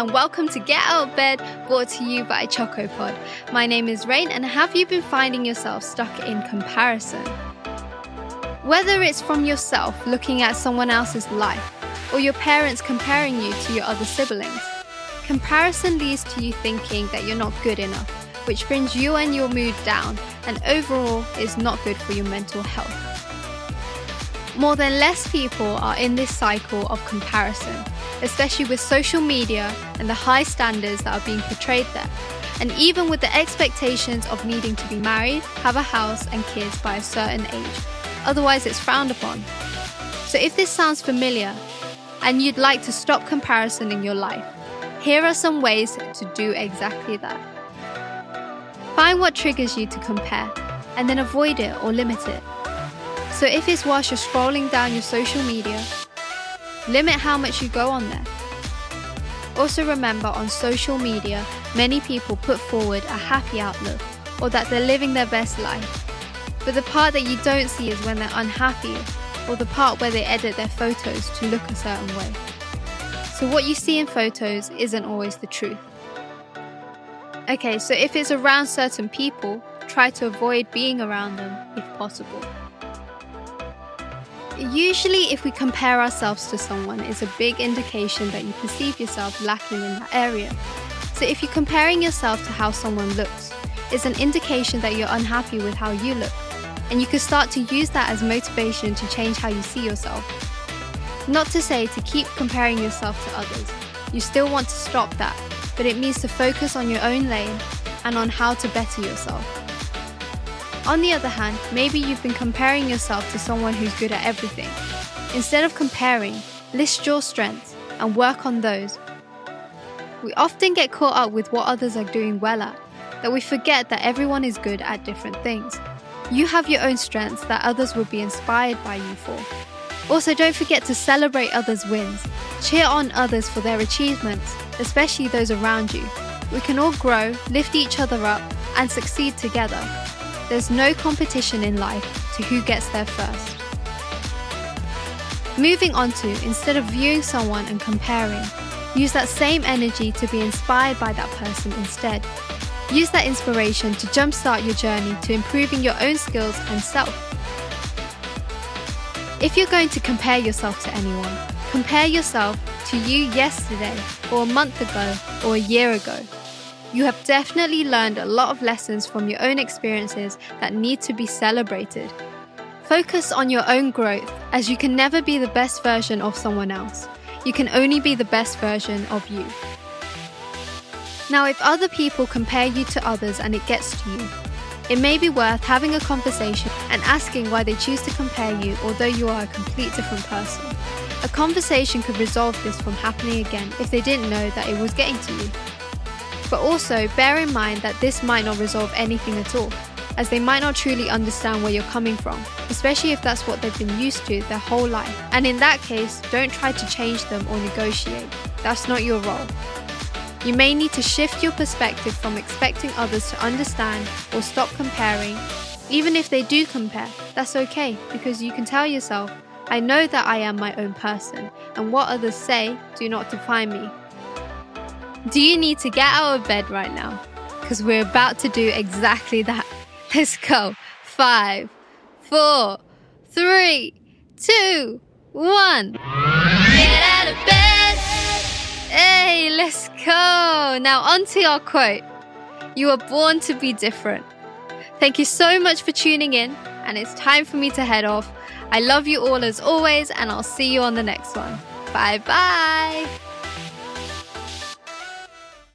and welcome to Get Out of Bed, brought to you by CHXCO POD. My name is Rain, and have you been finding yourself stuck in comparison? Whether it's from yourself looking at someone else's life, or your parents comparing you to your other siblings, comparison leads to you thinking that you're not good enough, which brings you and your mood down, and overall is not good for your mental health. More than less people are in this cycle of comparison, especially with social media and the high standards that are being portrayed there, and even with the expectations of needing to be married, have a house, and kids by a certain age. Otherwise, it's frowned upon. So, if this sounds familiar and you'd like to stop comparison in your life, here are some ways to do exactly that. Find what triggers you to compare and then avoid it or limit it. So if it's whilst you're scrolling down your social media, limit how much you go on there. Also remember on social media, many people put forward a happy outlook or that they're living their best life. But the part that you don't see is when they're unhappy or the part where they edit their photos to look a certain way. So what you see in photos isn't always the truth. Okay, so if it's around certain people, try to avoid being around them if possible. Usually, if we compare ourselves to someone, it's a big indication that you perceive yourself lacking in that area. So, if you're comparing yourself to how someone looks, it's an indication that you're unhappy with how you look, and you can start to use that as motivation to change how you see yourself. Not to say to keep comparing yourself to others, you still want to stop that, but it means to focus on your own lane and on how to better yourself. On the other hand, maybe you've been comparing yourself to someone who's good at everything. Instead of comparing, list your strengths and work on those. We often get caught up with what others are doing well at, that we forget that everyone is good at different things. You have your own strengths that others would be inspired by you for. Also, don't forget to celebrate others' wins. Cheer on others for their achievements, especially those around you. We can all grow, lift each other up, and succeed together. There's no competition in life to who gets there first. Moving on to, instead of viewing someone and comparing, use that same energy to be inspired by that person instead. Use that inspiration to jumpstart your journey to improving your own skills and self. If you're going to compare yourself to anyone, compare yourself to you yesterday, or a month ago, or a year ago. You have definitely learned a lot of lessons from your own experiences that need to be celebrated. Focus on your own growth as you can never be the best version of someone else. You can only be the best version of you. Now, if other people compare you to others and it gets to you, it may be worth having a conversation and asking why they choose to compare you, although you are a complete different person. A conversation could resolve this from happening again if they didn't know that it was getting to you. But also, bear in mind that this might not resolve anything at all, as they might not truly understand where you're coming from, especially if that's what they've been used to their whole life. And in that case, don't try to change them or negotiate. That's not your role. You may need to shift your perspective from expecting others to understand or stop comparing. Even if they do compare, that's okay because you can tell yourself, I know that I am my own person, and what others say do not define me. Do you need to get out of bed right now? Because we're about to do exactly that. Let's go. Five, four, three, two, one. Get out of bed. Hey, let's go. Now, on to our quote. You are born to be different. Thank you so much for tuning in, and it's time for me to head off. I love you all as always, and I'll see you on the next one. Bye bye.